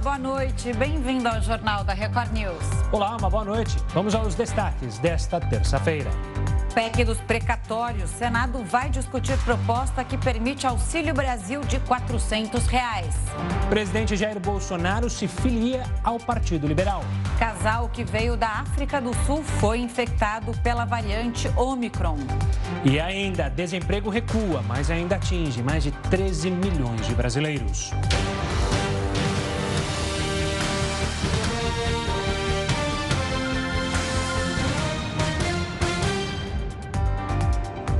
boa noite. Bem-vindo ao Jornal da Record News. Olá, uma boa noite. Vamos aos destaques desta terça-feira. PEC dos precatórios. Senado vai discutir proposta que permite Auxílio Brasil de 400 reais. Presidente Jair Bolsonaro se filia ao Partido Liberal. Casal que veio da África do Sul foi infectado pela variante Omicron. E ainda, desemprego recua, mas ainda atinge mais de 13 milhões de brasileiros.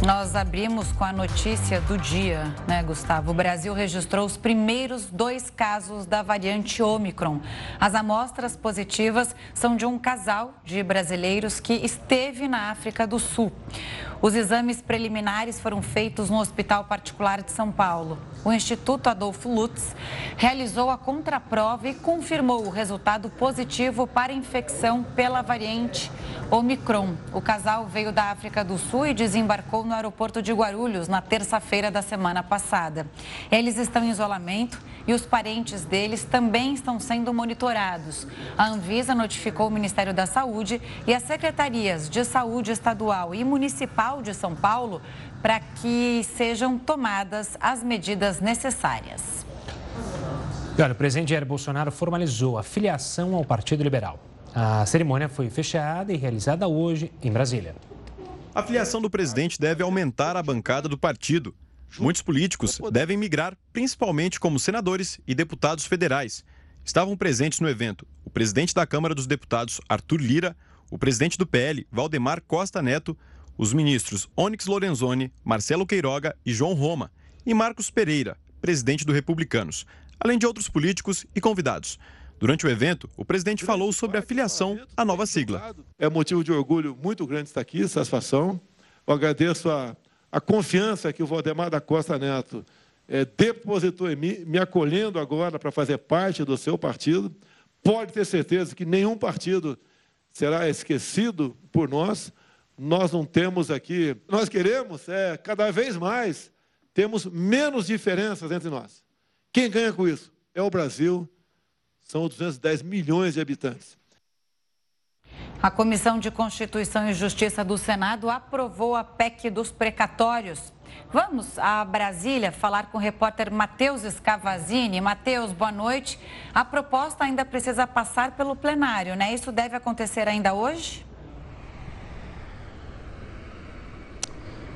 Nós abrimos com a notícia do dia, né, Gustavo? O Brasil registrou os primeiros dois casos da variante Omicron. As amostras positivas são de um casal de brasileiros que esteve na África do Sul. Os exames preliminares foram feitos no Hospital Particular de São Paulo. O Instituto Adolfo Lutz realizou a contraprova e confirmou o resultado positivo para infecção pela variante Omicron. O casal veio da África do Sul e desembarcou no aeroporto de Guarulhos na terça-feira da semana passada. Eles estão em isolamento e os parentes deles também estão sendo monitorados. A Anvisa notificou o Ministério da Saúde e as secretarias de saúde estadual e municipal de São Paulo para que sejam tomadas as medidas necessárias. olha, o presidente Jair Bolsonaro formalizou a filiação ao Partido Liberal. A cerimônia foi fechada e realizada hoje em Brasília. A filiação do presidente deve aumentar a bancada do partido. Muitos políticos devem migrar, principalmente como senadores e deputados federais. Estavam presentes no evento o presidente da Câmara dos Deputados, Arthur Lira, o presidente do PL, Valdemar Costa Neto, os ministros Onyx Lorenzoni, Marcelo Queiroga e João Roma, e Marcos Pereira, presidente do Republicanos, além de outros políticos e convidados. Durante o evento, o presidente falou sobre a filiação à nova sigla. É motivo de orgulho muito grande estar aqui, satisfação. Eu agradeço a a confiança que o Valdemar da Costa Neto é, depositou em mim, me acolhendo agora para fazer parte do seu partido, pode ter certeza que nenhum partido será esquecido por nós. Nós não temos aqui, nós queremos é cada vez mais temos menos diferenças entre nós. Quem ganha com isso? É o Brasil, são 210 milhões de habitantes. A Comissão de Constituição e Justiça do Senado aprovou a PEC dos precatórios. Vamos a Brasília falar com o repórter Matheus Scavazini. Matheus, boa noite. A proposta ainda precisa passar pelo plenário, né? Isso deve acontecer ainda hoje?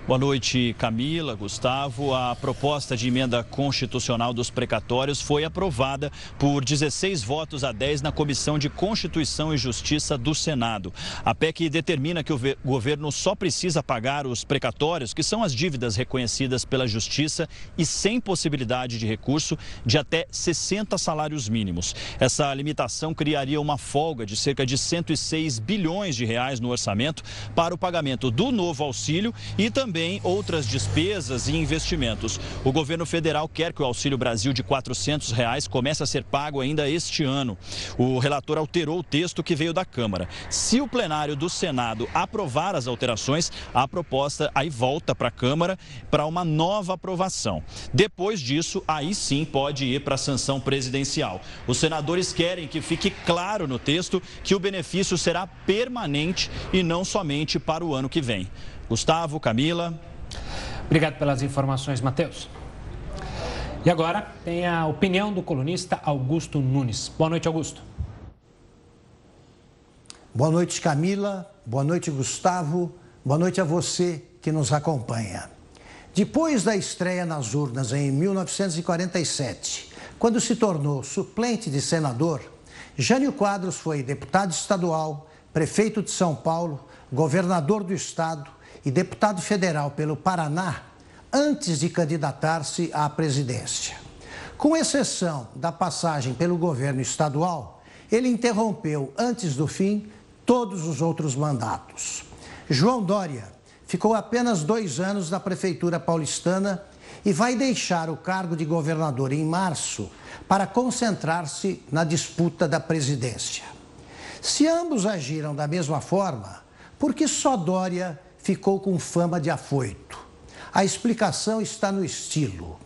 Boa noite, Camila, Gustavo. A proposta de emenda constitucional dos precatórios foi aprovada por 16 votos a 10 na Comissão de Constituição e Justiça do Senado. A PEC determina que o governo só precisa pagar os precatórios, que são as dívidas reconhecidas pela Justiça e sem possibilidade de recurso, de até 60 salários mínimos. Essa limitação criaria uma folga de cerca de 106 bilhões de reais no orçamento para o pagamento do novo auxílio e também também outras despesas e investimentos. O governo federal quer que o Auxílio Brasil de 400 reais comece a ser pago ainda este ano. O relator alterou o texto que veio da Câmara. Se o plenário do Senado aprovar as alterações, a proposta aí volta para a Câmara para uma nova aprovação. Depois disso, aí sim pode ir para a sanção presidencial. Os senadores querem que fique claro no texto que o benefício será permanente e não somente para o ano que vem. Gustavo, Camila. Obrigado pelas informações, Matheus. E agora tem a opinião do colunista Augusto Nunes. Boa noite, Augusto. Boa noite, Camila. Boa noite, Gustavo. Boa noite a você que nos acompanha. Depois da estreia nas urnas em 1947, quando se tornou suplente de senador, Jânio Quadros foi deputado estadual, prefeito de São Paulo, governador do estado e deputado federal pelo Paraná antes de candidatar-se à presidência. Com exceção da passagem pelo governo estadual, ele interrompeu antes do fim todos os outros mandatos. João Dória ficou apenas dois anos na prefeitura paulistana e vai deixar o cargo de governador em março para concentrar-se na disputa da presidência. Se ambos agiram da mesma forma, por que só Dória ficou com fama de afoito. A explicação está no estilo.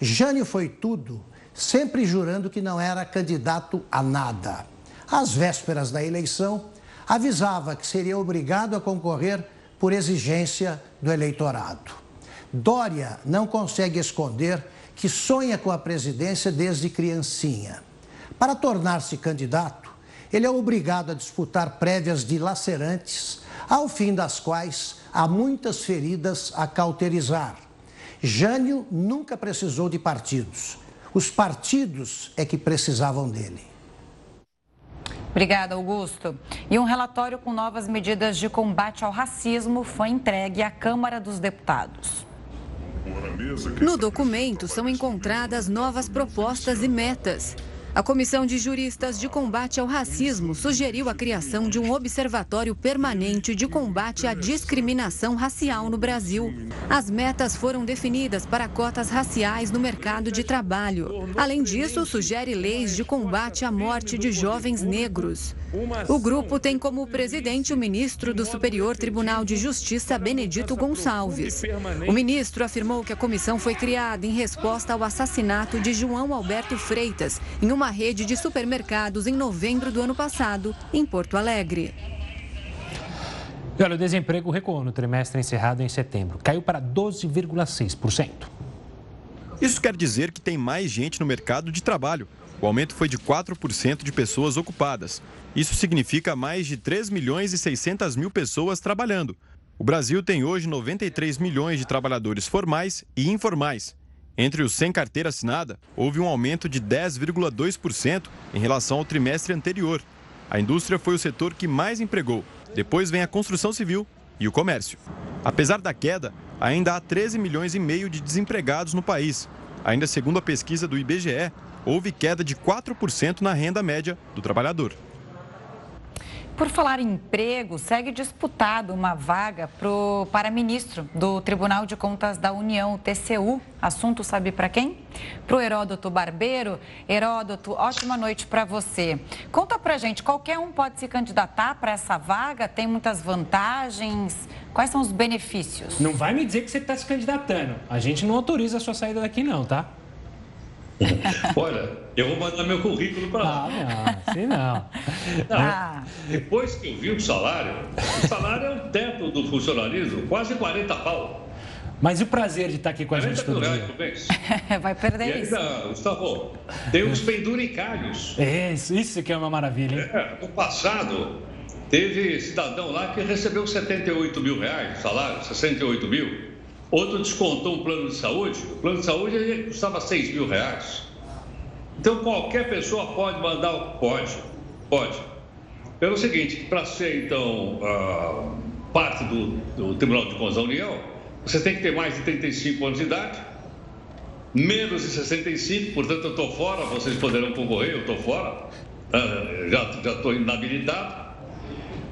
Jânio foi tudo sempre jurando que não era candidato a nada. Às vésperas da eleição, avisava que seria obrigado a concorrer por exigência do eleitorado. Dória não consegue esconder que sonha com a presidência desde criancinha. Para tornar-se candidato, ele é obrigado a disputar prévias dilacerantes, ao fim das quais há muitas feridas a cauterizar. Jânio nunca precisou de partidos. Os partidos é que precisavam dele. Obrigada, Augusto. E um relatório com novas medidas de combate ao racismo foi entregue à Câmara dos Deputados. No documento são encontradas novas propostas e metas. A Comissão de Juristas de Combate ao Racismo sugeriu a criação de um observatório permanente de combate à discriminação racial no Brasil. As metas foram definidas para cotas raciais no mercado de trabalho. Além disso, sugere leis de combate à morte de jovens negros. O grupo tem como presidente o ministro do Superior Tribunal de Justiça, Benedito Gonçalves. O ministro afirmou que a comissão foi criada em resposta ao assassinato de João Alberto Freitas em uma uma rede de supermercados em novembro do ano passado, em Porto Alegre. E olha, o desemprego recuou no trimestre encerrado em setembro. Caiu para 12,6%. Isso quer dizer que tem mais gente no mercado de trabalho. O aumento foi de 4% de pessoas ocupadas. Isso significa mais de 3 milhões e 600 mil pessoas trabalhando. O Brasil tem hoje 93 milhões de trabalhadores formais e informais. Entre os sem carteira assinada, houve um aumento de 10,2% em relação ao trimestre anterior. A indústria foi o setor que mais empregou. Depois vem a construção civil e o comércio. Apesar da queda, ainda há 13 milhões e meio de desempregados no país. Ainda segundo a pesquisa do IBGE, houve queda de 4% na renda média do trabalhador. Por falar em emprego, segue disputado uma vaga pro, para ministro do Tribunal de Contas da União, TCU. Assunto sabe para quem? Para o Heródoto Barbeiro. Heródoto, ótima noite para você. Conta para gente, qualquer um pode se candidatar para essa vaga? Tem muitas vantagens? Quais são os benefícios? Não vai me dizer que você está se candidatando. A gente não autoriza a sua saída daqui não, tá? Olha, eu vou mandar meu currículo para lá. Ah, não, assim não. não ah. Depois que eu vi o salário, o salário é o teto do funcionalismo, quase 40 pau. Mas e o prazer de estar aqui com a gente todo dia? Vai perder e isso. Ainda, Gustavo, tem os penduricários. É, isso, isso que é uma maravilha, hein? É, no passado, teve cidadão lá que recebeu 78 mil reais, salário, 68 mil. Outro descontou um plano de saúde, o plano de saúde custava 6 mil reais. Então qualquer pessoa pode mandar, pode, pode. Pelo seguinte, para ser então uh, parte do, do, Tribunal de Contas da União, você tem que ter mais de 35 anos de idade, menos de 65, portanto eu estou fora, vocês poderão concorrer, eu estou fora, uh, já estou inabilitado.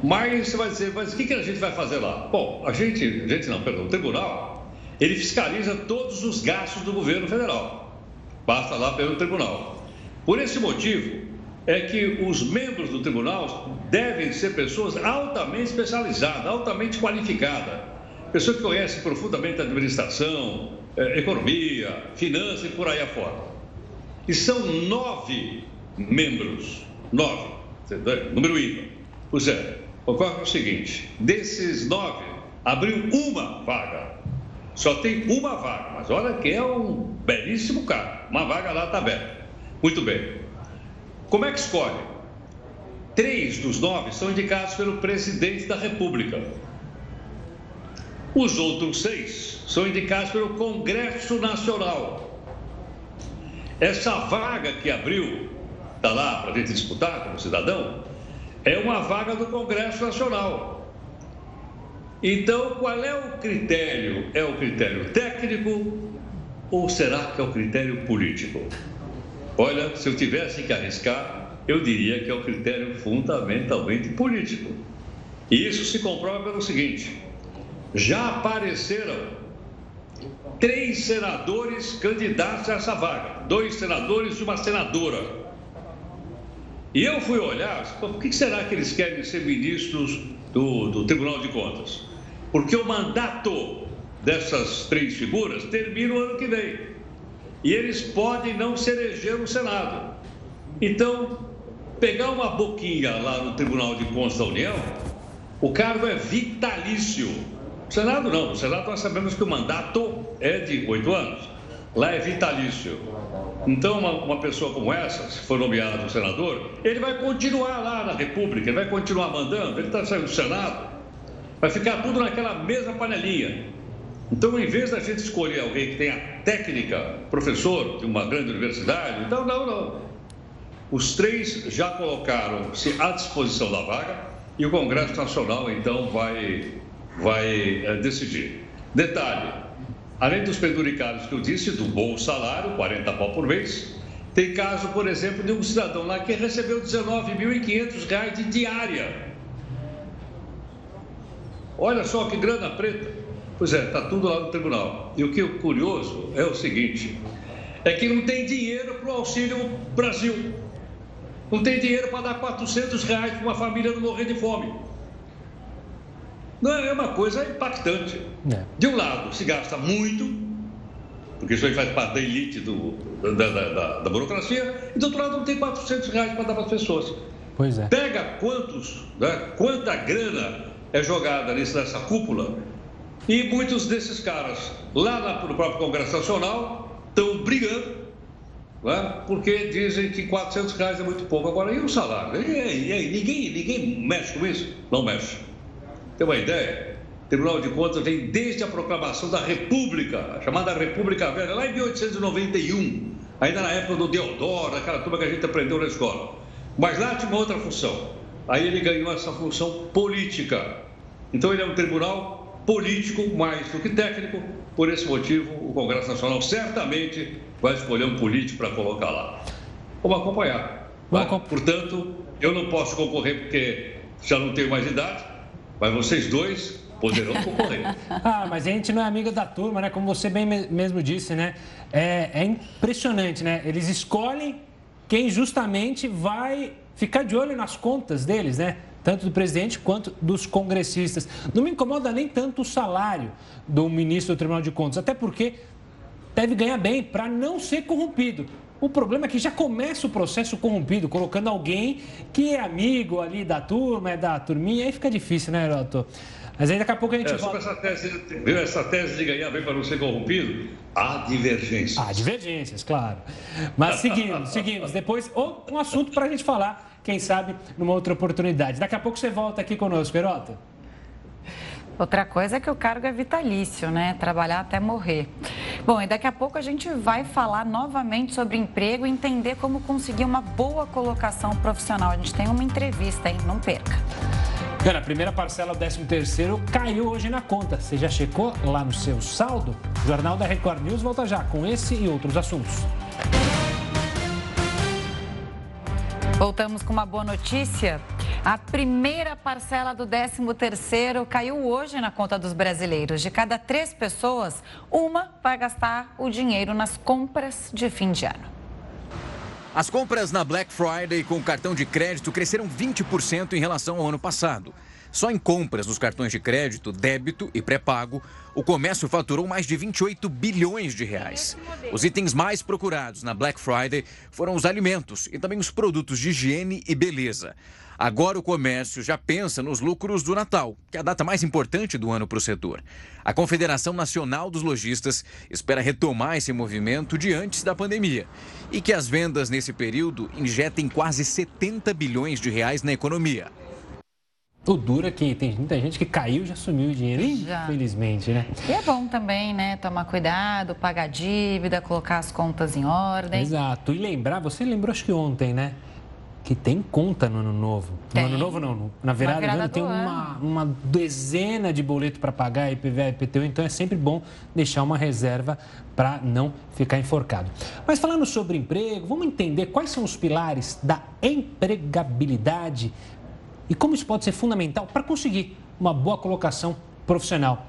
Mas você vai dizer, mas o que, que a gente vai fazer lá? Bom, a gente, a gente não, perdão, o tribunal ele fiscaliza todos os gastos do governo federal. Basta lá pelo tribunal. Por esse motivo, é que os membros do tribunal devem ser pessoas altamente especializadas, altamente qualificadas. Pessoas que conhecem profundamente a administração, eh, economia, finanças e por aí afora. E são nove membros. Nove. Número ímpar. Pois é, ocorre o seguinte: desses nove, abriu uma vaga só tem uma vaga, mas olha que é um belíssimo carro. Uma vaga lá está aberta. Muito bem. Como é que escolhe? Três dos nove são indicados pelo presidente da República. Os outros seis são indicados pelo Congresso Nacional. Essa vaga que abriu, está lá para a gente disputar como cidadão, é uma vaga do Congresso Nacional. Então, qual é o critério? É o critério técnico ou será que é o critério político? Olha, se eu tivesse que arriscar, eu diria que é o critério fundamentalmente político. E isso se comprova pelo seguinte: já apareceram três senadores candidatos a essa vaga, dois senadores e uma senadora. E eu fui olhar, por que será que eles querem ser ministros do, do Tribunal de Contas? Porque o mandato dessas três figuras termina o ano que vem. e eles podem não se eleger no Senado. Então, pegar uma boquinha lá no Tribunal de Contas da União, o cargo é vitalício. O Senado não, o Senado nós sabemos que o mandato é de oito anos. Lá é vitalício. Então, uma, uma, pessoa como essa, se for nomeado senador, ele vai continuar lá na República, ele vai continuar mandando, ele está saindo do Senado, vai ficar tudo naquela mesma panelinha. Então, em vez da gente escolher alguém que tenha técnica, professor de uma grande universidade, então, não, não. Os três já colocaram-se à disposição da vaga e o Congresso Nacional, então, vai, vai é, decidir. Detalhe: além dos penduricários que eu disse, do bom salário, 40 pau por mês, tem caso, por exemplo, de um cidadão lá que recebeu R$ 19.500 de diária. Olha só que grana preta. Pois é, está tudo lá no tribunal. E o que é curioso é o seguinte: é que não tem dinheiro para o Auxílio Brasil. Não tem dinheiro para dar 400 reais para uma família não morrer de fome. Não é uma coisa impactante. É. De um lado, se gasta muito, porque isso aí faz parte da elite do, da, da, da, da, burocracia, e do outro lado, não tem 400 reais para dar para as pessoas. Pois é. Pega quantos, né, quanta grana é jogada nessa cúpula, e muitos desses caras, lá no próprio Congresso Nacional, estão brigando né? porque dizem que 400 reais é muito pouco. Agora, e o salário? E aí, e aí? Ninguém, ninguém mexe com isso? Não mexe. Tem uma ideia? O Tribunal de Contas vem desde a proclamação da República, chamada República Velha, lá em 1891, ainda na época do Deodoro, aquela turma que a gente aprendeu na escola. Mas lá tinha uma outra função. Aí ele ganhou essa função política. Então ele é um tribunal político mais do que técnico. Por esse motivo, o Congresso Nacional certamente vai escolher um político para colocar lá. Vamos acompanhar. Portanto, eu não posso concorrer porque já não tenho mais idade, mas vocês dois poderão concorrer. ah, mas a gente não é amigo da turma, né? Como você bem mesmo disse, né? É, é impressionante, né? Eles escolhem quem justamente vai ficar de olho nas contas deles, né? Tanto do presidente quanto dos congressistas. Não me incomoda nem tanto o salário do ministro do Tribunal de Contas, até porque deve ganhar bem para não ser corrompido. O problema é que já começa o processo corrompido, colocando alguém que é amigo ali da turma, é da turminha, aí fica difícil, né, Heroto? Mas aí daqui a pouco a gente é, volta. Essa tese, viu, essa tese de ganhar bem para não ser corrompido, há divergências. Há divergências, claro. Mas seguimos, seguimos. Depois, um assunto para a gente falar, quem sabe, numa outra oportunidade. Daqui a pouco você volta aqui conosco, Heroto. Outra coisa é que o cargo é vitalício, né? Trabalhar até morrer. Bom, e daqui a pouco a gente vai falar novamente sobre emprego e entender como conseguir uma boa colocação profissional. A gente tem uma entrevista, hein? Não perca. Cara, a primeira parcela do 13 terceiro caiu hoje na conta. Você já checou lá no seu saldo? O Jornal da Record News volta já com esse e outros assuntos. Voltamos com uma boa notícia. A primeira parcela do 13º caiu hoje na conta dos brasileiros. De cada três pessoas, uma vai gastar o dinheiro nas compras de fim de ano. As compras na Black Friday com cartão de crédito cresceram 20% em relação ao ano passado. Só em compras nos cartões de crédito, débito e pré-pago, o comércio faturou mais de 28 bilhões de reais. Os itens mais procurados na Black Friday foram os alimentos e também os produtos de higiene e beleza. Agora o comércio já pensa nos lucros do Natal, que é a data mais importante do ano para o setor. A Confederação Nacional dos Lojistas espera retomar esse movimento de antes da pandemia e que as vendas nesse período injetem quase 70 bilhões de reais na economia. O dura que tem muita gente que caiu e já sumiu o dinheiro, infelizmente, né? E é bom também, né? Tomar cuidado, pagar dívida, colocar as contas em ordem. Exato. E lembrar, você lembrou acho que ontem, né? Que tem conta no ano novo. Tem. No ano novo não, na virada, virada do ano tem uma, uma dezena de boleto para pagar, IPVA, IPTU, então é sempre bom deixar uma reserva para não ficar enforcado. Mas falando sobre emprego, vamos entender quais são os pilares da empregabilidade e como isso pode ser fundamental para conseguir uma boa colocação profissional.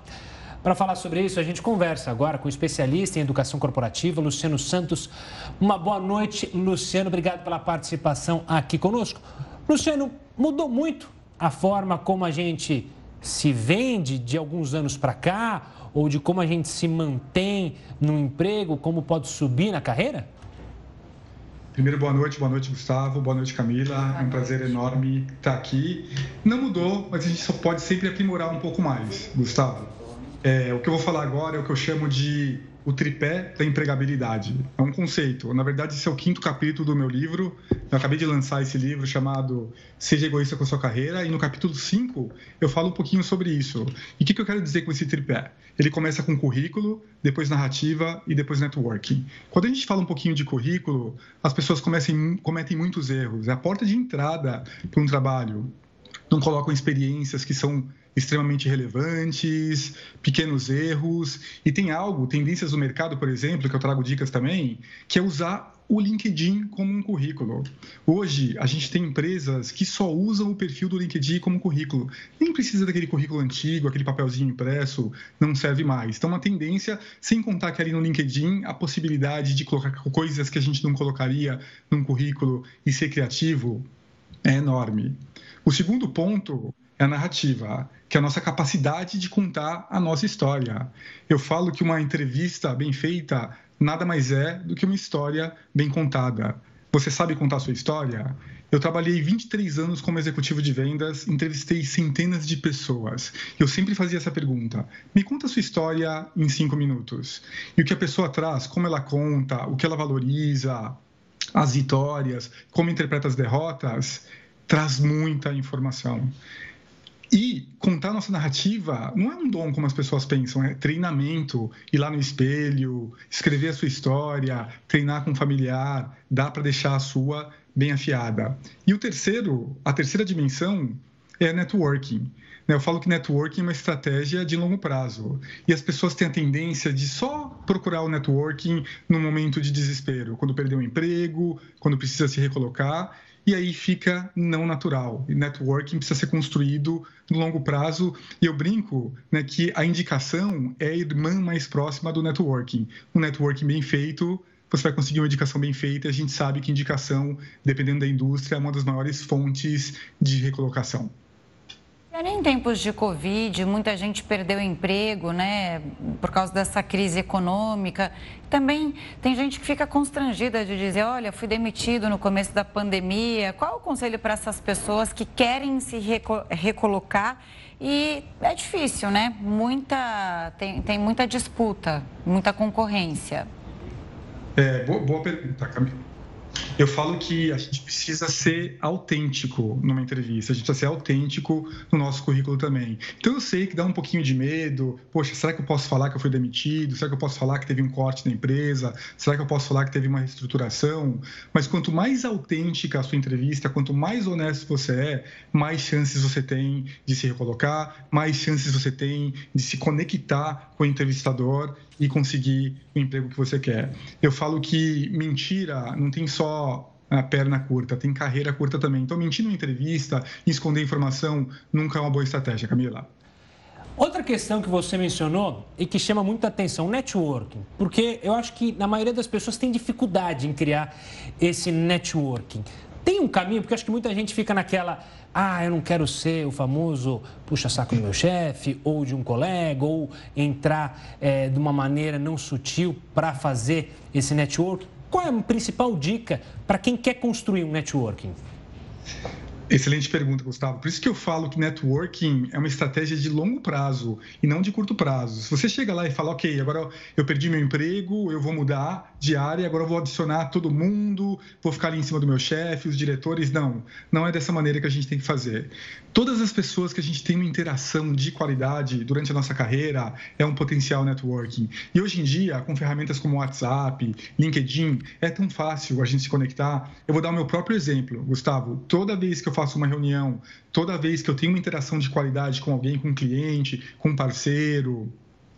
Para falar sobre isso, a gente conversa agora com o especialista em educação corporativa, Luciano Santos. Uma boa noite, Luciano. Obrigado pela participação aqui conosco. Luciano, mudou muito a forma como a gente se vende de alguns anos para cá ou de como a gente se mantém no emprego, como pode subir na carreira? Primeiro, boa noite, boa noite, Gustavo, boa noite, Camila. É um prazer enorme estar aqui. Não mudou, mas a gente só pode sempre aprimorar um pouco mais, Gustavo. É, o que eu vou falar agora é o que eu chamo de o tripé da empregabilidade. É um conceito. Na verdade, esse é o quinto capítulo do meu livro. Eu acabei de lançar esse livro chamado Seja Egoísta com a Sua Carreira. E no capítulo 5 eu falo um pouquinho sobre isso. E o que, que eu quero dizer com esse tripé? Ele começa com currículo, depois narrativa e depois networking. Quando a gente fala um pouquinho de currículo, as pessoas começam, cometem muitos erros. É a porta de entrada para um trabalho. Não colocam experiências que são extremamente relevantes, pequenos erros. E tem algo, tendências do mercado, por exemplo, que eu trago dicas também, que é usar o LinkedIn como um currículo. Hoje, a gente tem empresas que só usam o perfil do LinkedIn como currículo. Nem precisa daquele currículo antigo, aquele papelzinho impresso, não serve mais. Então, uma tendência, sem contar que ali no LinkedIn a possibilidade de colocar coisas que a gente não colocaria num currículo e ser criativo é enorme. O segundo ponto é a narrativa, que é a nossa capacidade de contar a nossa história. Eu falo que uma entrevista bem feita nada mais é do que uma história bem contada. Você sabe contar a sua história? Eu trabalhei 23 anos como executivo de vendas, entrevistei centenas de pessoas. Eu sempre fazia essa pergunta: me conta a sua história em cinco minutos. E o que a pessoa traz, como ela conta, o que ela valoriza, as vitórias, como interpreta as derrotas, traz muita informação. E contar nossa narrativa não é um dom como as pessoas pensam, é treinamento, ir lá no espelho, escrever a sua história, treinar com um familiar, dá para deixar a sua bem afiada. E o terceiro, a terceira dimensão é networking. Né, eu falo que networking é uma estratégia de longo prazo. E as pessoas têm a tendência de só procurar o networking no momento de desespero, quando perdeu um emprego, quando precisa se recolocar e aí fica não natural. E networking precisa ser construído no longo prazo. E eu brinco né, que a indicação é a irmã mais próxima do networking. Um networking bem feito, você vai conseguir uma indicação bem feita. E a gente sabe que indicação, dependendo da indústria, é uma das maiores fontes de recolocação. Em tempos de Covid, muita gente perdeu emprego, né, por causa dessa crise econômica. Também tem gente que fica constrangida de dizer: olha, fui demitido no começo da pandemia. Qual o conselho para essas pessoas que querem se recolocar? E é difícil, né? Muita, tem, tem muita disputa, muita concorrência. É, boa, boa pergunta, Camila. Eu falo que a gente precisa ser autêntico numa entrevista, a gente precisa ser autêntico no nosso currículo também. Então eu sei que dá um pouquinho de medo, poxa, será que eu posso falar que eu fui demitido? Será que eu posso falar que teve um corte na empresa? Será que eu posso falar que teve uma reestruturação? Mas quanto mais autêntica a sua entrevista, quanto mais honesto você é, mais chances você tem de se recolocar, mais chances você tem de se conectar com o entrevistador e conseguir o emprego que você quer. Eu falo que mentira não tem só a perna curta, tem carreira curta também. Então, mentir numa entrevista esconder informação nunca é uma boa estratégia, Camila. Outra questão que você mencionou e que chama muita atenção, networking. Porque eu acho que na maioria das pessoas tem dificuldade em criar esse networking. Tem um caminho, porque eu acho que muita gente fica naquela, ah, eu não quero ser o famoso puxa-saco do meu chefe, ou de um colega, ou entrar é, de uma maneira não sutil para fazer esse networking. Qual é a principal dica para quem quer construir um networking? Excelente pergunta, Gustavo. Por isso que eu falo que networking é uma estratégia de longo prazo e não de curto prazo. Se você chega lá e fala, ok, agora eu perdi meu emprego, eu vou mudar de área, agora eu vou adicionar todo mundo, vou ficar ali em cima do meu chefe, os diretores. Não, não é dessa maneira que a gente tem que fazer. Todas as pessoas que a gente tem uma interação de qualidade durante a nossa carreira é um potencial networking. E hoje em dia, com ferramentas como WhatsApp, LinkedIn, é tão fácil a gente se conectar. Eu vou dar o meu próprio exemplo, Gustavo. Toda vez que eu faço uma reunião, toda vez que eu tenho uma interação de qualidade com alguém, com um cliente, com um parceiro,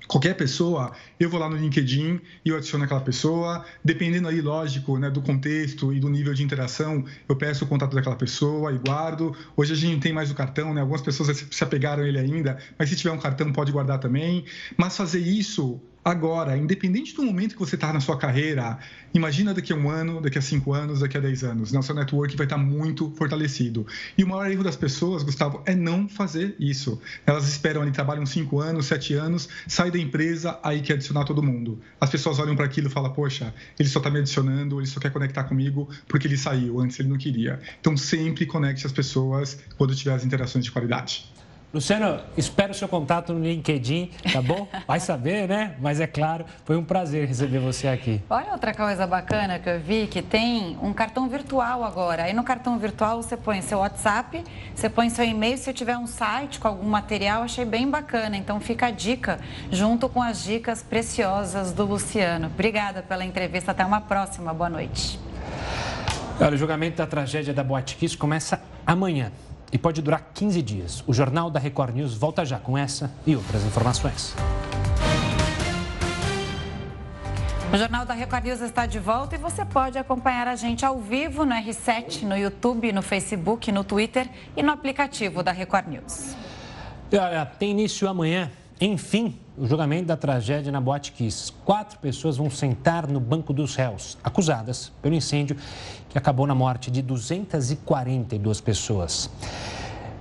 qualquer pessoa, eu vou lá no LinkedIn e eu adiciono aquela pessoa. Dependendo aí, lógico, né, do contexto e do nível de interação, eu peço o contato daquela pessoa e guardo. Hoje a gente não tem mais o cartão, né? Algumas pessoas se apegaram a ele ainda, mas se tiver um cartão pode guardar também. Mas fazer isso agora, independente do momento que você está na sua carreira, imagina daqui a um ano, daqui a cinco anos, daqui a dez anos, nosso network vai estar tá muito fortalecido. E o maior erro das pessoas, Gustavo, é não fazer isso. Elas esperam ali, trabalham cinco anos, sete anos, sai da empresa, aí quer adicionar todo mundo. As pessoas olham para aquilo e falam, poxa, ele só está me adicionando, ele só quer conectar comigo porque ele saiu, antes ele não queria. Então, sempre conecte as pessoas quando tiver as interações de qualidade. Luciano, espero o seu contato no LinkedIn, tá bom? Vai saber, né? Mas é claro, foi um prazer receber você aqui. Olha outra coisa bacana que eu vi, que tem um cartão virtual agora. Aí no cartão virtual você põe seu WhatsApp, você põe seu e-mail, se tiver um site com algum material, achei bem bacana. Então fica a dica, junto com as dicas preciosas do Luciano. Obrigada pela entrevista, até uma próxima, boa noite. Olha, o julgamento da tragédia da Boate Kiss começa amanhã e pode durar 15 dias. O Jornal da Record News volta já com essa e outras informações. O Jornal da Record News está de volta e você pode acompanhar a gente ao vivo no R7, no YouTube, no Facebook, no Twitter e no aplicativo da Record News. Olha, tem início amanhã, enfim, o julgamento da tragédia na Boate Kiss. Quatro pessoas vão sentar no banco dos réus, acusadas pelo incêndio que acabou na morte de 242 pessoas.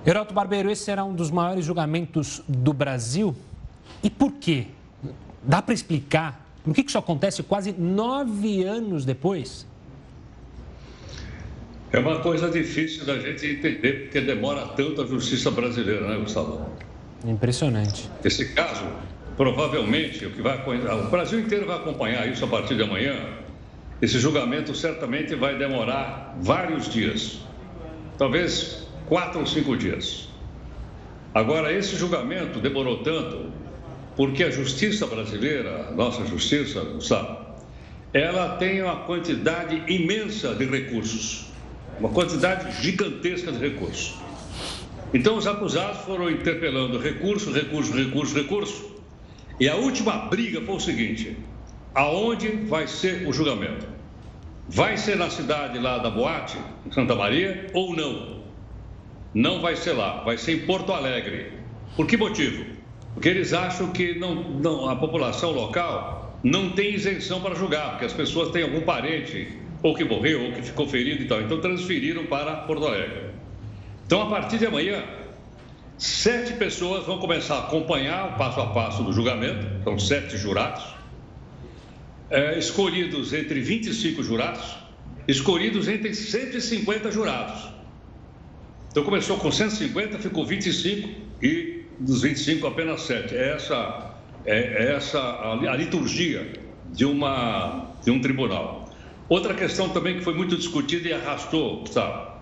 Heraldo Barbeiro, esse será um dos maiores julgamentos do Brasil. E por quê? Dá para explicar por que isso acontece quase nove anos depois? É uma coisa difícil da gente entender, porque demora tanto a justiça brasileira, né, Gustavo? Impressionante. Esse caso, provavelmente, o que vai o Brasil inteiro vai acompanhar isso a partir de amanhã esse julgamento certamente vai demorar vários dias, talvez quatro ou cinco dias. Agora, esse julgamento demorou tanto porque a justiça brasileira, nossa justiça, sabe, ela tem uma quantidade imensa de recursos, uma quantidade gigantesca de recursos. Então, os acusados foram interpelando recurso, recurso, recurso, recurso. E a última briga foi o seguinte: aonde vai ser o julgamento? Vai ser na cidade lá da Boate, em Santa Maria, ou não? Não vai ser lá, vai ser em Porto Alegre. Por que motivo? Porque eles acham que não, não, a população local não tem isenção para julgar, porque as pessoas têm algum parente, ou que morreu, ou que ficou ferido e tal. Então transferiram para Porto Alegre. Então, a partir de amanhã, sete pessoas vão começar a acompanhar o passo a passo do julgamento, são sete jurados é, escolhidos entre 25 jurados, escolhidos entre 150 jurados. Então começou com 150, ficou 25 e dos 25 apenas 7. É essa, é, é essa a, a liturgia de, uma, de um tribunal. Outra questão também que foi muito discutida e arrastou, Gustavo.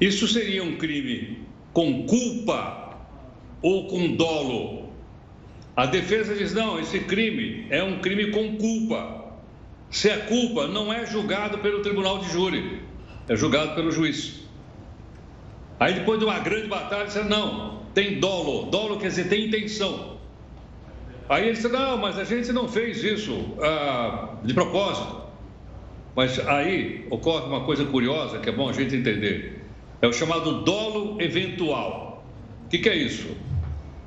Isso seria um crime com culpa ou com dolo? A defesa diz: não, esse crime é um crime com culpa. Se é culpa, não é julgado pelo tribunal de júri, é julgado pelo juiz. Aí depois de uma grande batalha, disseram: não, tem dolo. Dolo quer dizer tem intenção. Aí ele disse: não, mas a gente não fez isso ah, de propósito. Mas aí ocorre uma coisa curiosa que é bom a gente entender: é o chamado dolo eventual. O que, que é isso?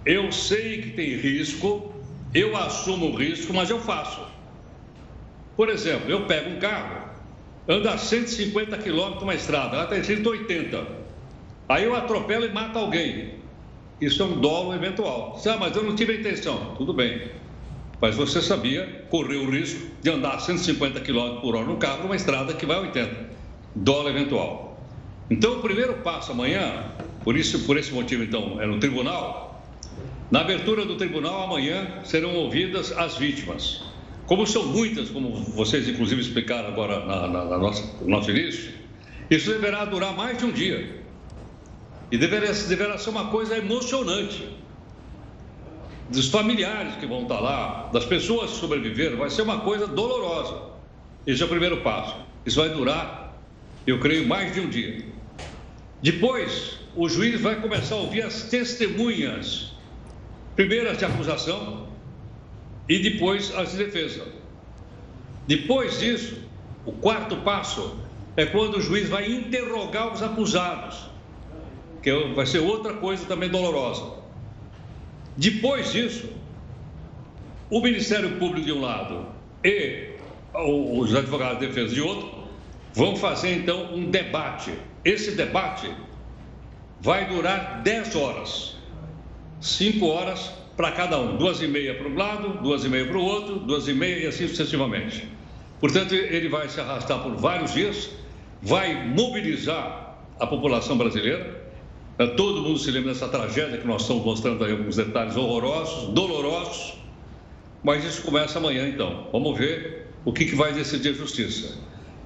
Eu sei que tem risco, eu assumo o risco, mas eu faço. Por exemplo, eu pego um carro, ando a 150 km uma estrada, ela está 180. Aí eu atropelo e mato alguém. Isso é um dolo eventual. Ah, mas eu não tive a intenção. Tudo bem. Mas você sabia, correu o risco de andar a 150 km por hora no carro numa estrada que vai a 80. Dolo eventual. Então, o primeiro passo amanhã, por isso, por esse motivo, então, é no tribunal, na abertura do tribunal, amanhã, serão ouvidas as vítimas. Como são muitas, como vocês inclusive explicaram agora na, na, na nossa, no nosso início, isso deverá durar mais de um dia. E deverá, deverá ser uma coisa emocionante. Dos familiares que vão estar lá, das pessoas que sobreviveram, vai ser uma coisa dolorosa. Esse é o primeiro passo. Isso vai durar, eu creio, mais de um dia. Depois, o juiz vai começar a ouvir as testemunhas Primeiro de acusação e depois as de defesa. Depois disso, o quarto passo é quando o juiz vai interrogar os acusados, que é vai ser outra coisa também dolorosa. Depois disso, o Ministério Público de um lado e os advogados de defesa de outro vão fazer então um debate. Esse debate vai durar 10 horas, 5 horas para cada um, duas e meia para um lado, duas e meia para o outro, duas e meia e assim sucessivamente. Portanto, ele vai se arrastar por vários dias, vai mobilizar a população brasileira. É, todo mundo se lembra dessa tragédia que nós estamos mostrando aí alguns detalhes horrorosos, dolorosos, mas isso começa amanhã então. Vamos ver o que, que vai decidir a justiça.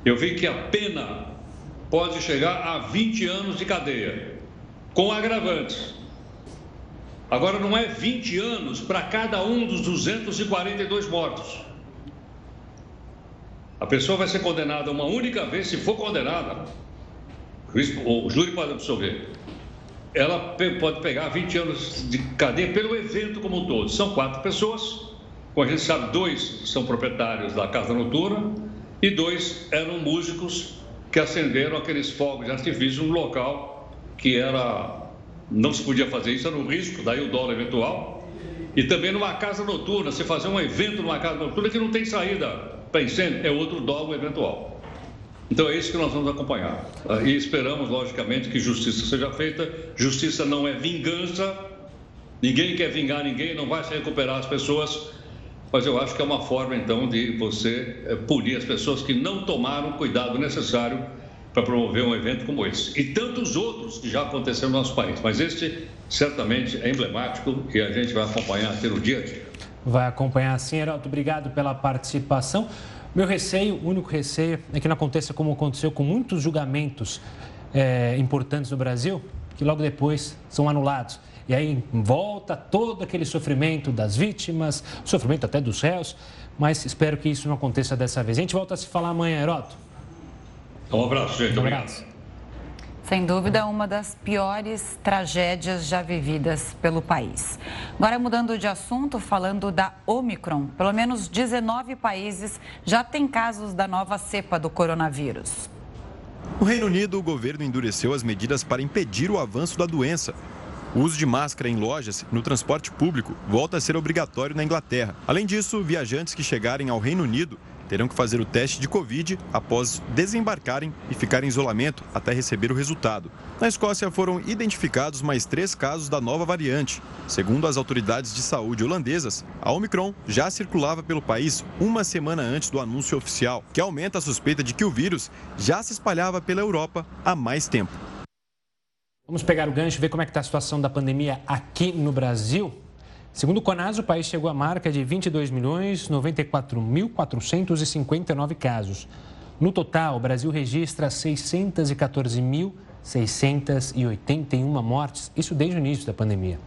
Eu vi que a pena pode chegar a 20 anos de cadeia, com agravantes. Agora, não é 20 anos para cada um dos 242 mortos. A pessoa vai ser condenada uma única vez, se for condenada, o júri pode absolver. Ela pode pegar 20 anos de cadeia pelo evento como um todo. São quatro pessoas, como a gente sabe, dois são proprietários da casa noturna e dois eram músicos que acenderam aqueles fogos de artifício no local que era não se podia fazer isso, era um risco, daí o dólar eventual. E também numa casa noturna, se fazer um evento numa casa noturna que não tem saída para incêndio, é outro dólar eventual. Então é isso que nós vamos acompanhar. E esperamos, logicamente, que justiça seja feita. Justiça não é vingança. Ninguém quer vingar ninguém, não vai se recuperar as pessoas. Mas eu acho que é uma forma, então, de você eh, punir as pessoas que não tomaram o cuidado necessário para promover um evento como esse. E tantos outros que já aconteceram no nosso país. Mas este, certamente, é emblemático e a gente vai acompanhar até no dia a dia. Vai acompanhar sim, Heraldo. Obrigado pela participação. Meu receio, o único receio, é que não aconteça como aconteceu com muitos julgamentos é, importantes no Brasil, que logo depois são anulados. E aí volta todo aquele sofrimento das vítimas, sofrimento até dos réus, mas espero que isso não aconteça dessa vez. A gente volta a se falar amanhã, Heroto. Um abraço, gente. Um abraço. Sem dúvida, uma das piores tragédias já vividas pelo país. Agora, mudando de assunto, falando da Omicron. Pelo menos 19 países já têm casos da nova cepa do coronavírus. No Reino Unido, o governo endureceu as medidas para impedir o avanço da doença. O uso de máscara em lojas e no transporte público volta a ser obrigatório na Inglaterra. Além disso, viajantes que chegarem ao Reino Unido terão que fazer o teste de Covid após desembarcarem e ficar em isolamento até receber o resultado. Na Escócia foram identificados mais três casos da nova variante. Segundo as autoridades de saúde holandesas, a Omicron já circulava pelo país uma semana antes do anúncio oficial, que aumenta a suspeita de que o vírus já se espalhava pela Europa há mais tempo. Vamos pegar o gancho e ver como é que está a situação da pandemia aqui no Brasil. Segundo o Conas, o país chegou à marca de 22 milhões 94.459 casos. No total, o Brasil registra 614.681 mortes, isso desde o início da pandemia.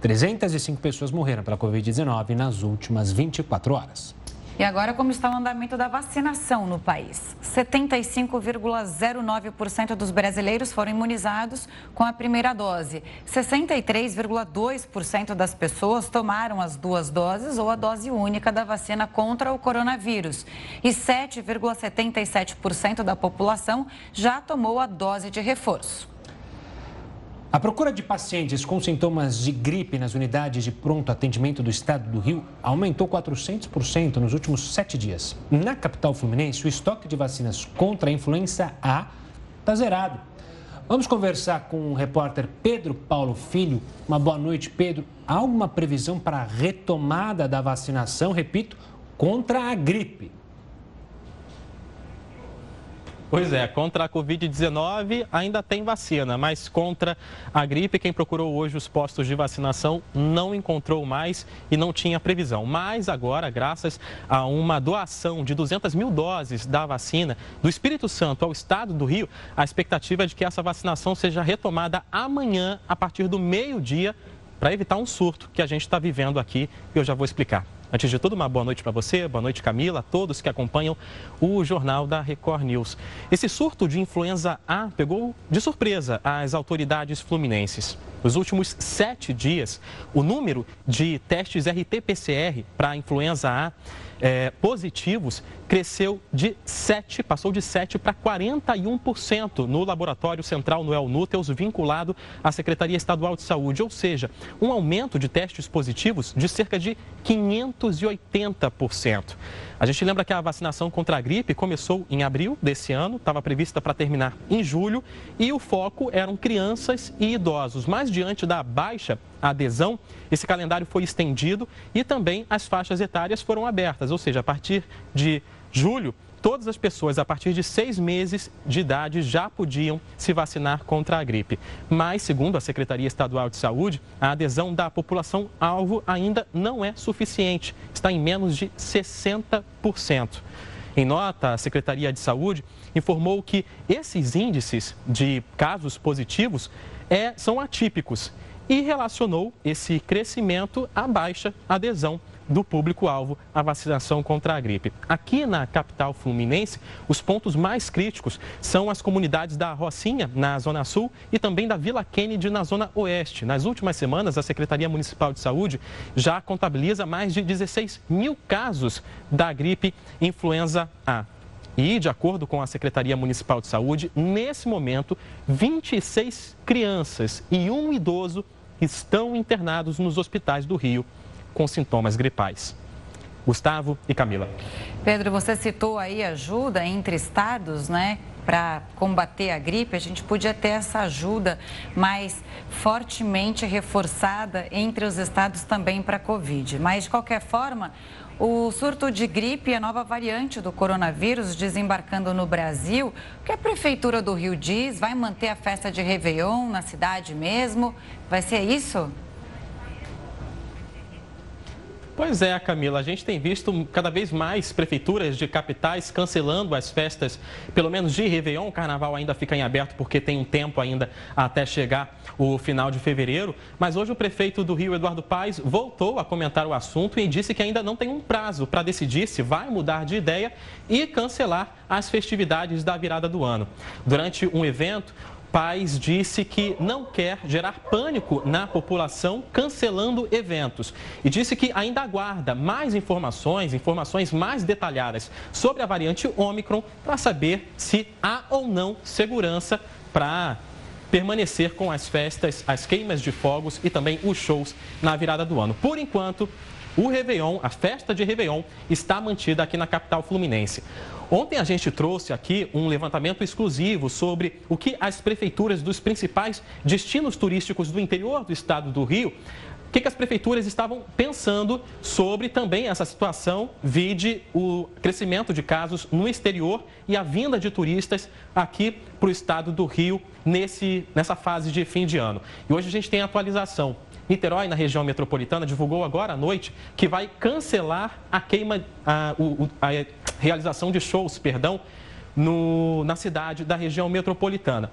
305 pessoas morreram pela Covid-19 nas últimas 24 horas. E agora, como está o andamento da vacinação no país? 75,09% dos brasileiros foram imunizados com a primeira dose. 63,2% das pessoas tomaram as duas doses ou a dose única da vacina contra o coronavírus. E 7,77% da população já tomou a dose de reforço. A procura de pacientes com sintomas de gripe nas unidades de pronto atendimento do estado do Rio aumentou 400% nos últimos sete dias. Na capital fluminense, o estoque de vacinas contra a influenza A está zerado. Vamos conversar com o repórter Pedro Paulo Filho. Uma boa noite, Pedro. Há alguma previsão para a retomada da vacinação, repito, contra a gripe? Pois é, contra a Covid-19 ainda tem vacina, mas contra a gripe, quem procurou hoje os postos de vacinação não encontrou mais e não tinha previsão. Mas agora, graças a uma doação de 200 mil doses da vacina do Espírito Santo ao estado do Rio, a expectativa é de que essa vacinação seja retomada amanhã, a partir do meio-dia, para evitar um surto que a gente está vivendo aqui e eu já vou explicar. Antes de tudo, uma boa noite para você, boa noite Camila, a todos que acompanham o jornal da Record News. Esse surto de influenza A pegou de surpresa as autoridades fluminenses. Nos últimos sete dias, o número de testes RT-PCR para influenza A é, positivos cresceu de 7, passou de 7 para 41% no Laboratório Central Noel Núteus, vinculado à Secretaria Estadual de Saúde, ou seja, um aumento de testes positivos de cerca de 580%. A gente lembra que a vacinação contra a gripe começou em abril desse ano, estava prevista para terminar em julho, e o foco eram crianças e idosos. Mas diante da baixa adesão, esse calendário foi estendido e também as faixas etárias foram abertas, ou seja, a partir de julho, todas as pessoas a partir de seis meses de idade já podiam se vacinar contra a gripe. Mas, segundo a Secretaria Estadual de Saúde, a adesão da população alvo ainda não é suficiente, está em menos de 60%. Em nota, a Secretaria de Saúde informou que esses índices de casos positivos é, são atípicos e relacionou esse crescimento à baixa adesão do público-alvo à vacinação contra a gripe. Aqui na capital fluminense, os pontos mais críticos são as comunidades da Rocinha, na Zona Sul, e também da Vila Kennedy, na Zona Oeste. Nas últimas semanas, a Secretaria Municipal de Saúde já contabiliza mais de 16 mil casos da gripe influenza A. E, de acordo com a Secretaria Municipal de Saúde, nesse momento, 26 crianças e um idoso estão internados nos hospitais do Rio com sintomas gripais. Gustavo e Camila. Pedro, você citou aí ajuda entre estados, né? Para combater a gripe, a gente podia ter essa ajuda mais fortemente reforçada entre os estados também para a Covid. Mas, de qualquer forma, o surto de gripe e a nova variante do coronavírus desembarcando no Brasil, o que a Prefeitura do Rio diz? Vai manter a festa de Réveillon na cidade mesmo? Vai ser isso? Pois é, Camila, a gente tem visto cada vez mais prefeituras de capitais cancelando as festas, pelo menos de Réveillon. O carnaval ainda fica em aberto porque tem um tempo ainda até chegar o final de fevereiro. Mas hoje o prefeito do Rio, Eduardo Paes, voltou a comentar o assunto e disse que ainda não tem um prazo para decidir se vai mudar de ideia e cancelar as festividades da virada do ano. Durante um evento, Paz disse que não quer gerar pânico na população cancelando eventos e disse que ainda aguarda mais informações, informações mais detalhadas sobre a variante Ômicron para saber se há ou não segurança para permanecer com as festas, as queimas de fogos e também os shows na virada do ano. Por enquanto, o Réveillon, a festa de Réveillon, está mantida aqui na capital fluminense. Ontem a gente trouxe aqui um levantamento exclusivo sobre o que as prefeituras dos principais destinos turísticos do interior do estado do Rio o que, que, as prefeituras estavam pensando sobre também essa situação, vide o crescimento de casos no exterior e a vinda de turistas aqui para o estado do Rio nesse, nessa fase de fim de ano. E hoje a gente tem a atualização. Niterói, na região metropolitana, divulgou agora à noite que vai cancelar a queima, a, a realização de shows, perdão, no, na cidade da região metropolitana.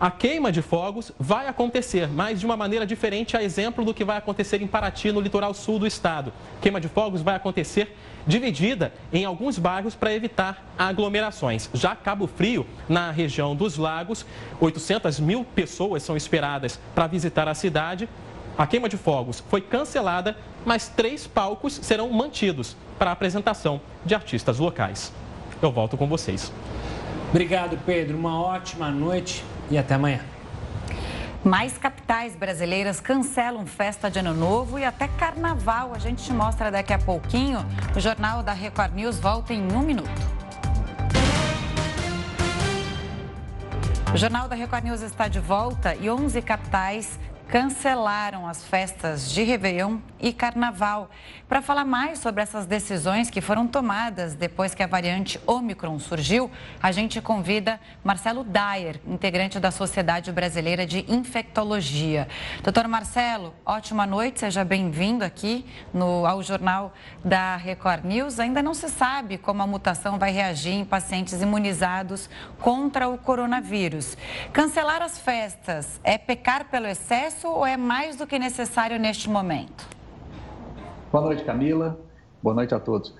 A queima de fogos vai acontecer, mas de uma maneira diferente, a exemplo do que vai acontecer em Paraty, no litoral sul do estado. Queima de fogos vai acontecer dividida em alguns bairros para evitar aglomerações. Já Cabo Frio, na região dos lagos, 800 mil pessoas são esperadas para visitar a cidade a queima de fogos foi cancelada, mas três palcos serão mantidos para a apresentação de artistas locais. Eu volto com vocês. Obrigado, Pedro. Uma ótima noite e até amanhã. Mais capitais brasileiras cancelam festa de Ano Novo e até Carnaval. A gente te mostra daqui a pouquinho. O Jornal da Record News volta em um minuto. O Jornal da Record News está de volta e 11 capitais cancelaram as festas de Réveillon e Carnaval. Para falar mais sobre essas decisões que foram tomadas depois que a variante Omicron surgiu, a gente convida Marcelo Dyer, integrante da Sociedade Brasileira de Infectologia. Doutor Marcelo, ótima noite, seja bem-vindo aqui no, ao Jornal da Record News. Ainda não se sabe como a mutação vai reagir em pacientes imunizados contra o coronavírus. Cancelar as festas é pecar pelo excesso ou é mais do que necessário neste momento? Boa noite, Camila. Boa noite a todos.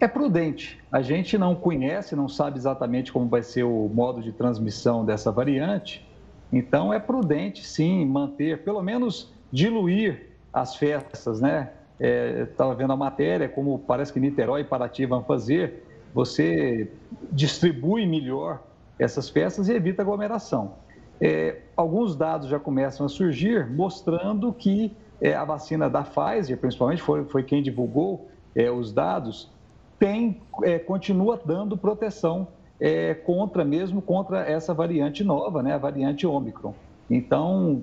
É prudente. A gente não conhece, não sabe exatamente como vai ser o modo de transmissão dessa variante Então, é prudente, sim, manter, pelo menos diluir as festas, né? Estava é, vendo a matéria, como parece que Niterói e Paraty vão fazer, você distribui melhor essas festas e evita aglomeração. É, alguns dados já começam a surgir mostrando que é, a vacina da Pfizer, principalmente, foi, foi quem divulgou é, os dados, tem, é, continua dando proteção é, contra, mesmo contra essa variante nova, né, a variante Ômicron. Então,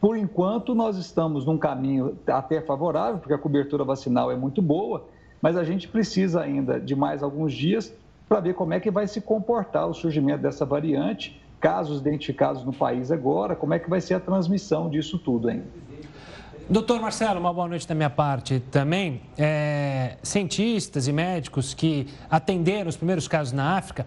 por enquanto, nós estamos num caminho até favorável, porque a cobertura vacinal é muito boa, mas a gente precisa ainda de mais alguns dias para ver como é que vai se comportar o surgimento dessa variante, casos identificados no país agora, como é que vai ser a transmissão disso tudo ainda. Doutor Marcelo, uma boa noite da minha parte também. É, cientistas e médicos que atenderam os primeiros casos na África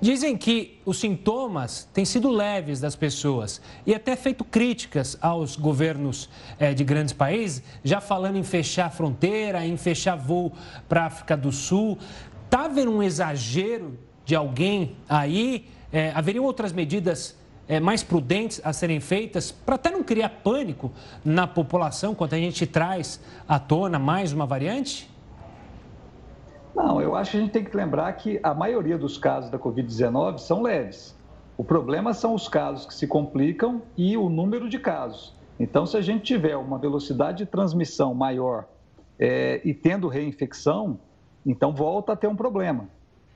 dizem que os sintomas têm sido leves das pessoas e até feito críticas aos governos é, de grandes países, já falando em fechar fronteira, em fechar voo para a África do Sul. Está havendo um exagero de alguém aí? É, haveriam outras medidas é, mais prudentes a serem feitas para até não criar pânico na população quando a gente traz à tona mais uma variante? Não, eu acho que a gente tem que lembrar que a maioria dos casos da Covid-19 são leves. O problema são os casos que se complicam e o número de casos. Então, se a gente tiver uma velocidade de transmissão maior é, e tendo reinfecção, então volta a ter um problema.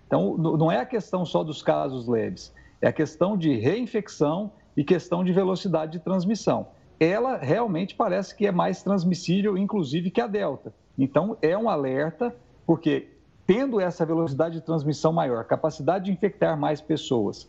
Então, não é a questão só dos casos leves, é a questão de reinfecção e questão de velocidade de transmissão. Ela realmente parece que é mais transmissível, inclusive, que a Delta. Então, é um alerta, porque tendo essa velocidade de transmissão maior, capacidade de infectar mais pessoas,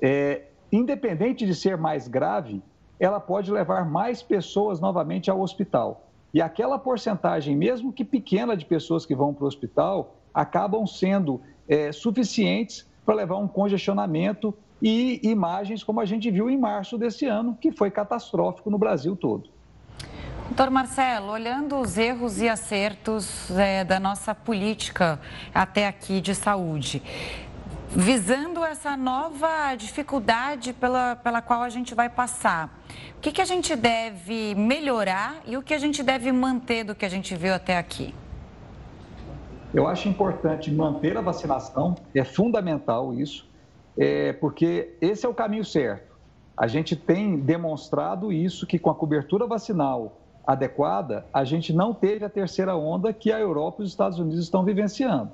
é, independente de ser mais grave, ela pode levar mais pessoas novamente ao hospital. E aquela porcentagem, mesmo que pequena, de pessoas que vão para o hospital, acabam sendo é, suficientes para levar um congestionamento e imagens como a gente viu em março desse ano, que foi catastrófico no Brasil todo. Doutor Marcelo, olhando os erros e acertos é, da nossa política até aqui de saúde, visando essa nova dificuldade pela, pela qual a gente vai passar, o que, que a gente deve melhorar e o que a gente deve manter do que a gente viu até aqui? Eu acho importante manter a vacinação, é fundamental isso é, porque esse é o caminho certo. A gente tem demonstrado isso, que com a cobertura vacinal adequada, a gente não teve a terceira onda que a Europa e os Estados Unidos estão vivenciando.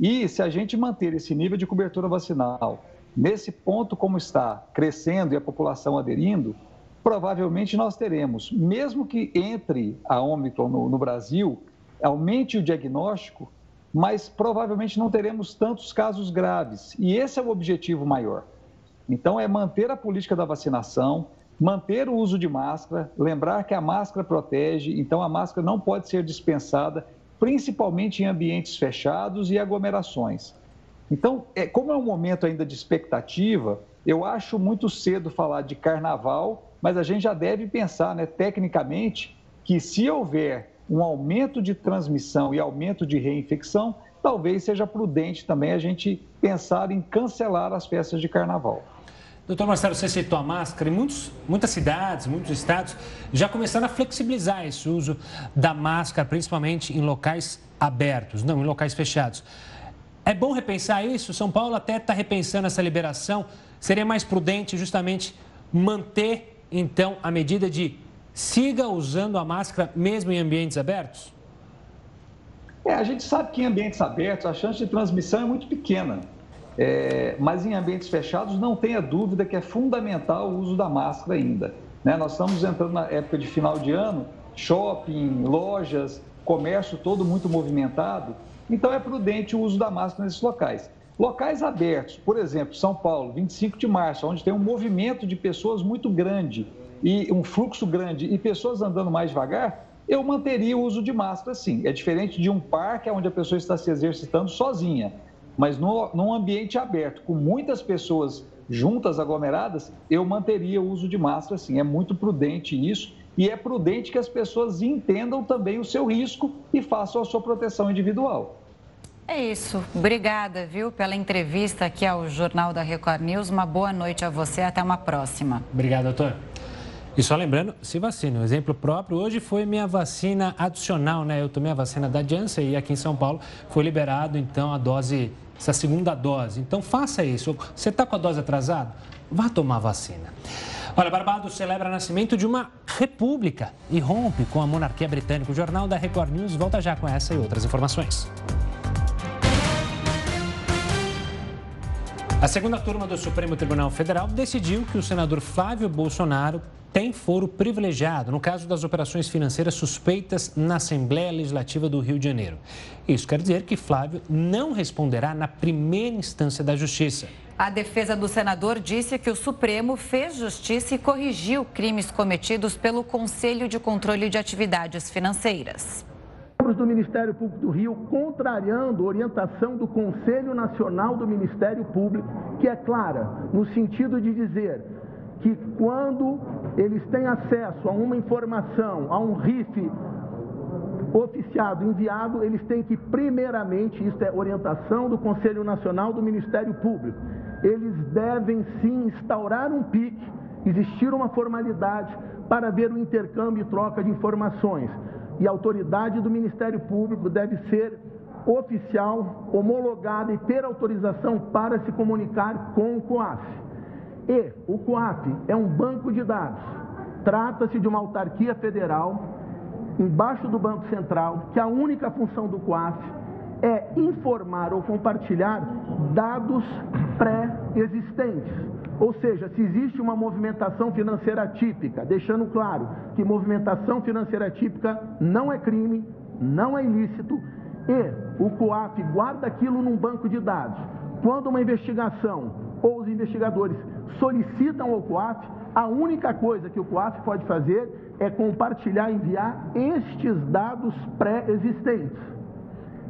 E se a gente manter esse nível de cobertura vacinal nesse ponto como está, crescendo e a população aderindo, provavelmente nós teremos, mesmo que entre a Omicron no, no Brasil, aumente o diagnóstico, mas provavelmente não teremos tantos casos graves. E esse é o objetivo maior. Então, é manter a política da vacinação, manter o uso de máscara, lembrar que a máscara protege, então a máscara não pode ser dispensada, principalmente em ambientes fechados e aglomerações. Então, é, como é um momento ainda de expectativa, eu acho muito cedo falar de carnaval, mas a gente já deve pensar, né, tecnicamente, que se houver um aumento de transmissão e aumento de reinfecção, talvez seja prudente também a gente pensar em cancelar as festas de carnaval. Doutor Marcelo, você citou a máscara e muitos, muitas cidades, muitos estados já começaram a flexibilizar esse uso da máscara, principalmente em locais abertos, não em locais fechados. É bom repensar isso? São Paulo até está repensando essa liberação. Seria mais prudente justamente manter, então, a medida de siga usando a máscara mesmo em ambientes abertos? É, a gente sabe que em ambientes abertos a chance de transmissão é muito pequena. É, mas em ambientes fechados, não tenha dúvida que é fundamental o uso da máscara ainda. Né? Nós estamos entrando na época de final de ano, shopping, lojas, comércio todo muito movimentado, então é prudente o uso da máscara nesses locais. Locais abertos, por exemplo, São Paulo, 25 de março, onde tem um movimento de pessoas muito grande e um fluxo grande e pessoas andando mais devagar, eu manteria o uso de máscara sim. É diferente de um parque onde a pessoa está se exercitando sozinha. Mas no, num ambiente aberto, com muitas pessoas juntas, aglomeradas, eu manteria o uso de máscara sim. É muito prudente isso e é prudente que as pessoas entendam também o seu risco e façam a sua proteção individual. É isso. Obrigada, viu, pela entrevista aqui ao Jornal da Record News. Uma boa noite a você. Até uma próxima. Obrigado, doutor. E só lembrando, se vacine. O exemplo próprio hoje foi minha vacina adicional, né? Eu tomei a vacina da Janssen e aqui em São Paulo foi liberado, então, a dose, essa segunda dose. Então, faça isso. Você está com a dose atrasada? Vá tomar vacina. Olha, Barbados celebra o nascimento de uma república e rompe com a monarquia britânica. O Jornal da Record News volta já com essa e outras informações. A segunda turma do Supremo Tribunal Federal decidiu que o senador Flávio Bolsonaro tem foro privilegiado no caso das operações financeiras suspeitas na Assembleia Legislativa do Rio de Janeiro. Isso quer dizer que Flávio não responderá na primeira instância da Justiça. A defesa do senador disse que o Supremo fez justiça e corrigiu crimes cometidos pelo Conselho de Controle de Atividades Financeiras membros do Ministério Público do Rio contrariando orientação do Conselho Nacional do Ministério Público, que é clara, no sentido de dizer que quando eles têm acesso a uma informação, a um RIF oficiado, enviado, eles têm que, primeiramente, isso é orientação do Conselho Nacional do Ministério Público, eles devem sim instaurar um PIC, existir uma formalidade para ver o intercâmbio e troca de informações. E a autoridade do Ministério Público deve ser oficial, homologada e ter autorização para se comunicar com o COAF. E o COAF é um banco de dados. Trata-se de uma autarquia federal, embaixo do Banco Central, que a única função do COAF é informar ou compartilhar dados pré-existentes. Ou seja, se existe uma movimentação financeira típica, deixando claro que movimentação financeira típica não é crime, não é ilícito, e o COAF guarda aquilo num banco de dados. Quando uma investigação ou os investigadores solicitam ao COAF, a única coisa que o COAF pode fazer é compartilhar e enviar estes dados pré-existentes.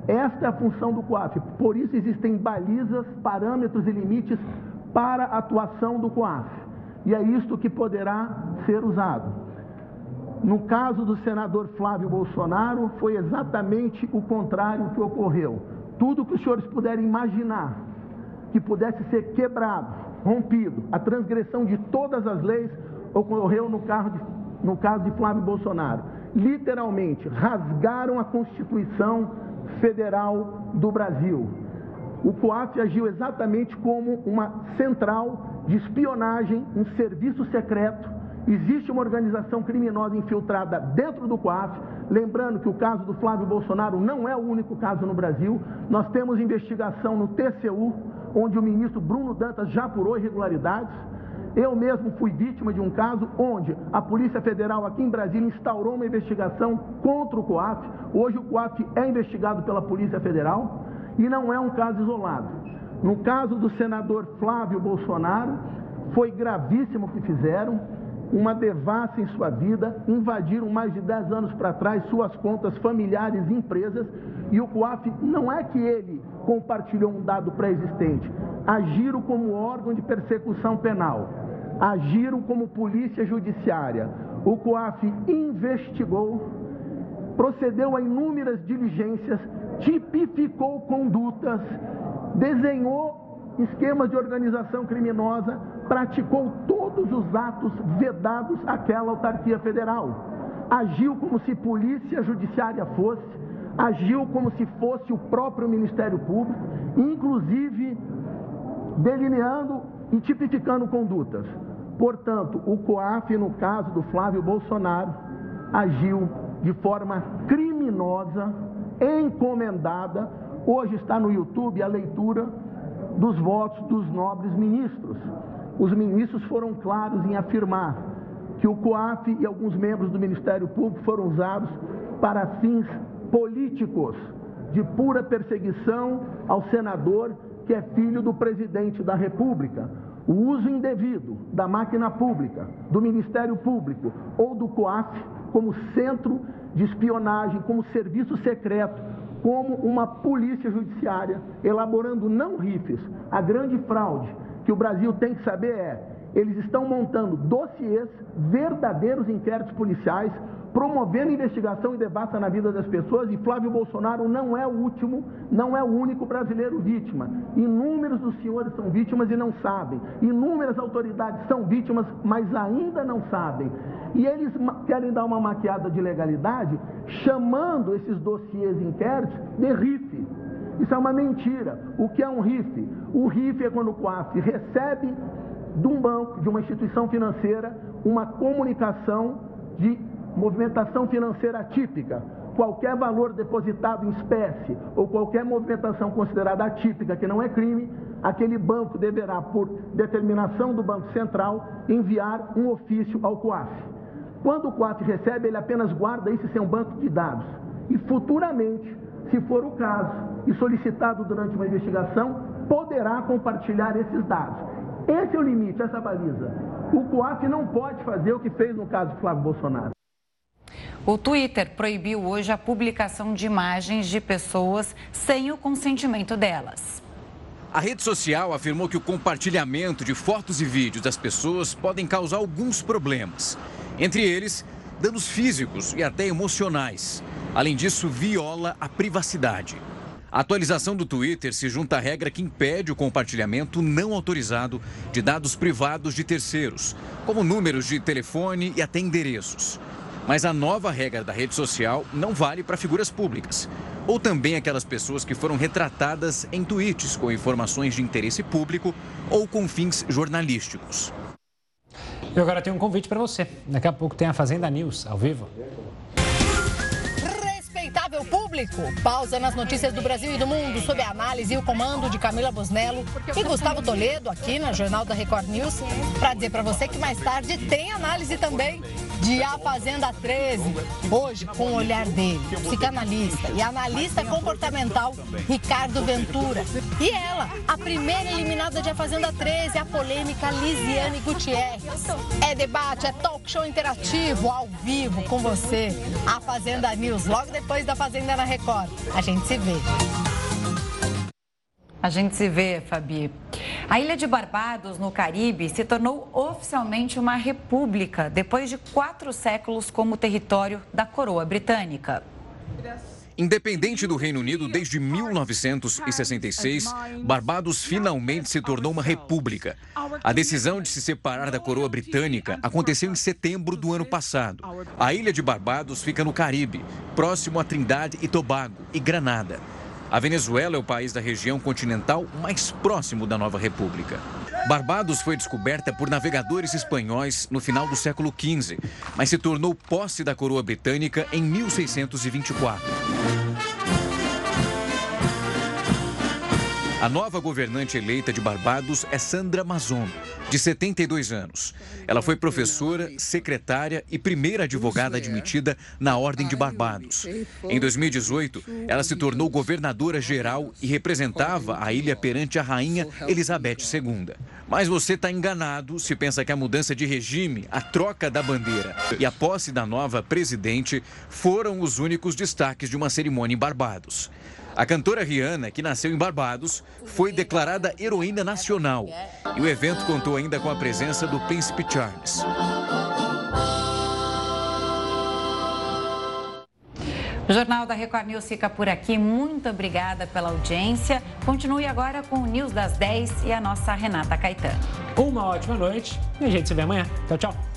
Esta é a função do COAF. Por isso existem balizas, parâmetros e limites para a atuação do COAF. E é isto que poderá ser usado. No caso do senador Flávio Bolsonaro, foi exatamente o contrário que ocorreu. Tudo que os senhores puderem imaginar que pudesse ser quebrado, rompido, a transgressão de todas as leis ocorreu no, de, no caso de Flávio Bolsonaro. Literalmente, rasgaram a Constituição Federal do Brasil. O COAF agiu exatamente como uma central de espionagem, um serviço secreto. Existe uma organização criminosa infiltrada dentro do COAF. Lembrando que o caso do Flávio Bolsonaro não é o único caso no Brasil. Nós temos investigação no TCU, onde o ministro Bruno Dantas já apurou irregularidades. Eu mesmo fui vítima de um caso onde a Polícia Federal aqui em Brasília instaurou uma investigação contra o COAF. Hoje o COAF é investigado pela Polícia Federal. E não é um caso isolado. No caso do senador Flávio Bolsonaro, foi gravíssimo o que fizeram, uma devassa em sua vida, invadiram mais de 10 anos para trás suas contas familiares e empresas, e o COAF não é que ele compartilhou um dado pré-existente, agiram como órgão de persecução penal, agiram como polícia judiciária. O COAF investigou, procedeu a inúmeras diligências tipificou condutas, desenhou esquemas de organização criminosa, praticou todos os atos vedados àquela autarquia federal. Agiu como se polícia judiciária fosse, agiu como se fosse o próprio Ministério Público, inclusive delineando e tipificando condutas. Portanto, o COAF, no caso do Flávio Bolsonaro, agiu de forma criminosa encomendada. Hoje está no YouTube a leitura dos votos dos nobres ministros. Os ministros foram claros em afirmar que o COAF e alguns membros do Ministério Público foram usados para fins políticos, de pura perseguição ao senador que é filho do presidente da República. O uso indevido da máquina pública, do Ministério Público ou do COAF como centro de espionagem, como serviço secreto, como uma polícia judiciária, elaborando não rifes. A grande fraude que o Brasil tem que saber é: eles estão montando dossiês, verdadeiros inquéritos policiais, promovendo investigação e debate na vida das pessoas e Flávio Bolsonaro não é o último, não é o único brasileiro vítima. Inúmeros dos senhores são vítimas e não sabem. Inúmeras autoridades são vítimas, mas ainda não sabem. E eles querem dar uma maquiada de legalidade, chamando esses dossiês inquéritos de RIF. Isso é uma mentira. O que é um RIF? O RIF é quando o COAF recebe de um banco, de uma instituição financeira, uma comunicação de movimentação financeira atípica. Qualquer valor depositado em espécie ou qualquer movimentação considerada atípica que não é crime, aquele banco deverá, por determinação do Banco Central, enviar um ofício ao COAF. Quando o COAF recebe, ele apenas guarda isso sem um banco de dados. E futuramente, se for o caso e solicitado durante uma investigação, poderá compartilhar esses dados. Esse é o limite, essa baliza. O COAF não pode fazer o que fez no caso do Flávio Bolsonaro. O Twitter proibiu hoje a publicação de imagens de pessoas sem o consentimento delas. A rede social afirmou que o compartilhamento de fotos e vídeos das pessoas podem causar alguns problemas. Entre eles, danos físicos e até emocionais. Além disso, viola a privacidade. A atualização do Twitter se junta à regra que impede o compartilhamento não autorizado de dados privados de terceiros, como números de telefone e até endereços. Mas a nova regra da rede social não vale para figuras públicas. Ou também aquelas pessoas que foram retratadas em tweets com informações de interesse público ou com fins jornalísticos. Eu agora tenho um convite para você. Daqui a pouco tem a Fazenda News ao vivo público. Pausa nas notícias do Brasil e do mundo sob a análise e o comando de Camila Bosnello e Gustavo Toledo aqui na Jornal da Record News para dizer para você que mais tarde tem análise também de A Fazenda 13. Hoje com o olhar dele, psicanalista e analista comportamental Ricardo Ventura. E ela, a primeira eliminada de A Fazenda 13, a polêmica Lisiane Gutierrez. É debate, é talk show interativo, ao vivo com você. A Fazenda News, logo depois da Fazenda na Record. A gente se vê. A gente se vê, Fabi. A ilha de Barbados, no Caribe, se tornou oficialmente uma república depois de quatro séculos como território da coroa britânica. Independente do Reino Unido desde 1966, Barbados finalmente se tornou uma república. A decisão de se separar da coroa britânica aconteceu em setembro do ano passado. A ilha de Barbados fica no Caribe, próximo a Trindade e Tobago e Granada. A Venezuela é o país da região continental mais próximo da nova república. Barbados foi descoberta por navegadores espanhóis no final do século XV, mas se tornou posse da coroa britânica em 1624. A nova governante eleita de Barbados é Sandra Mazon, de 72 anos. Ela foi professora, secretária e primeira advogada admitida na Ordem de Barbados. Em 2018, ela se tornou governadora geral e representava a ilha perante a rainha Elizabeth II. Mas você está enganado se pensa que a mudança de regime, a troca da bandeira e a posse da nova presidente foram os únicos destaques de uma cerimônia em Barbados. A cantora Rihanna, que nasceu em Barbados, foi declarada heroína nacional. E o evento contou ainda com a presença do príncipe Charles. O Jornal da Record News fica por aqui. Muito obrigada pela audiência. Continue agora com o News das 10 e a nossa Renata Caetano. Uma ótima noite e a gente se vê amanhã. Tchau, tchau.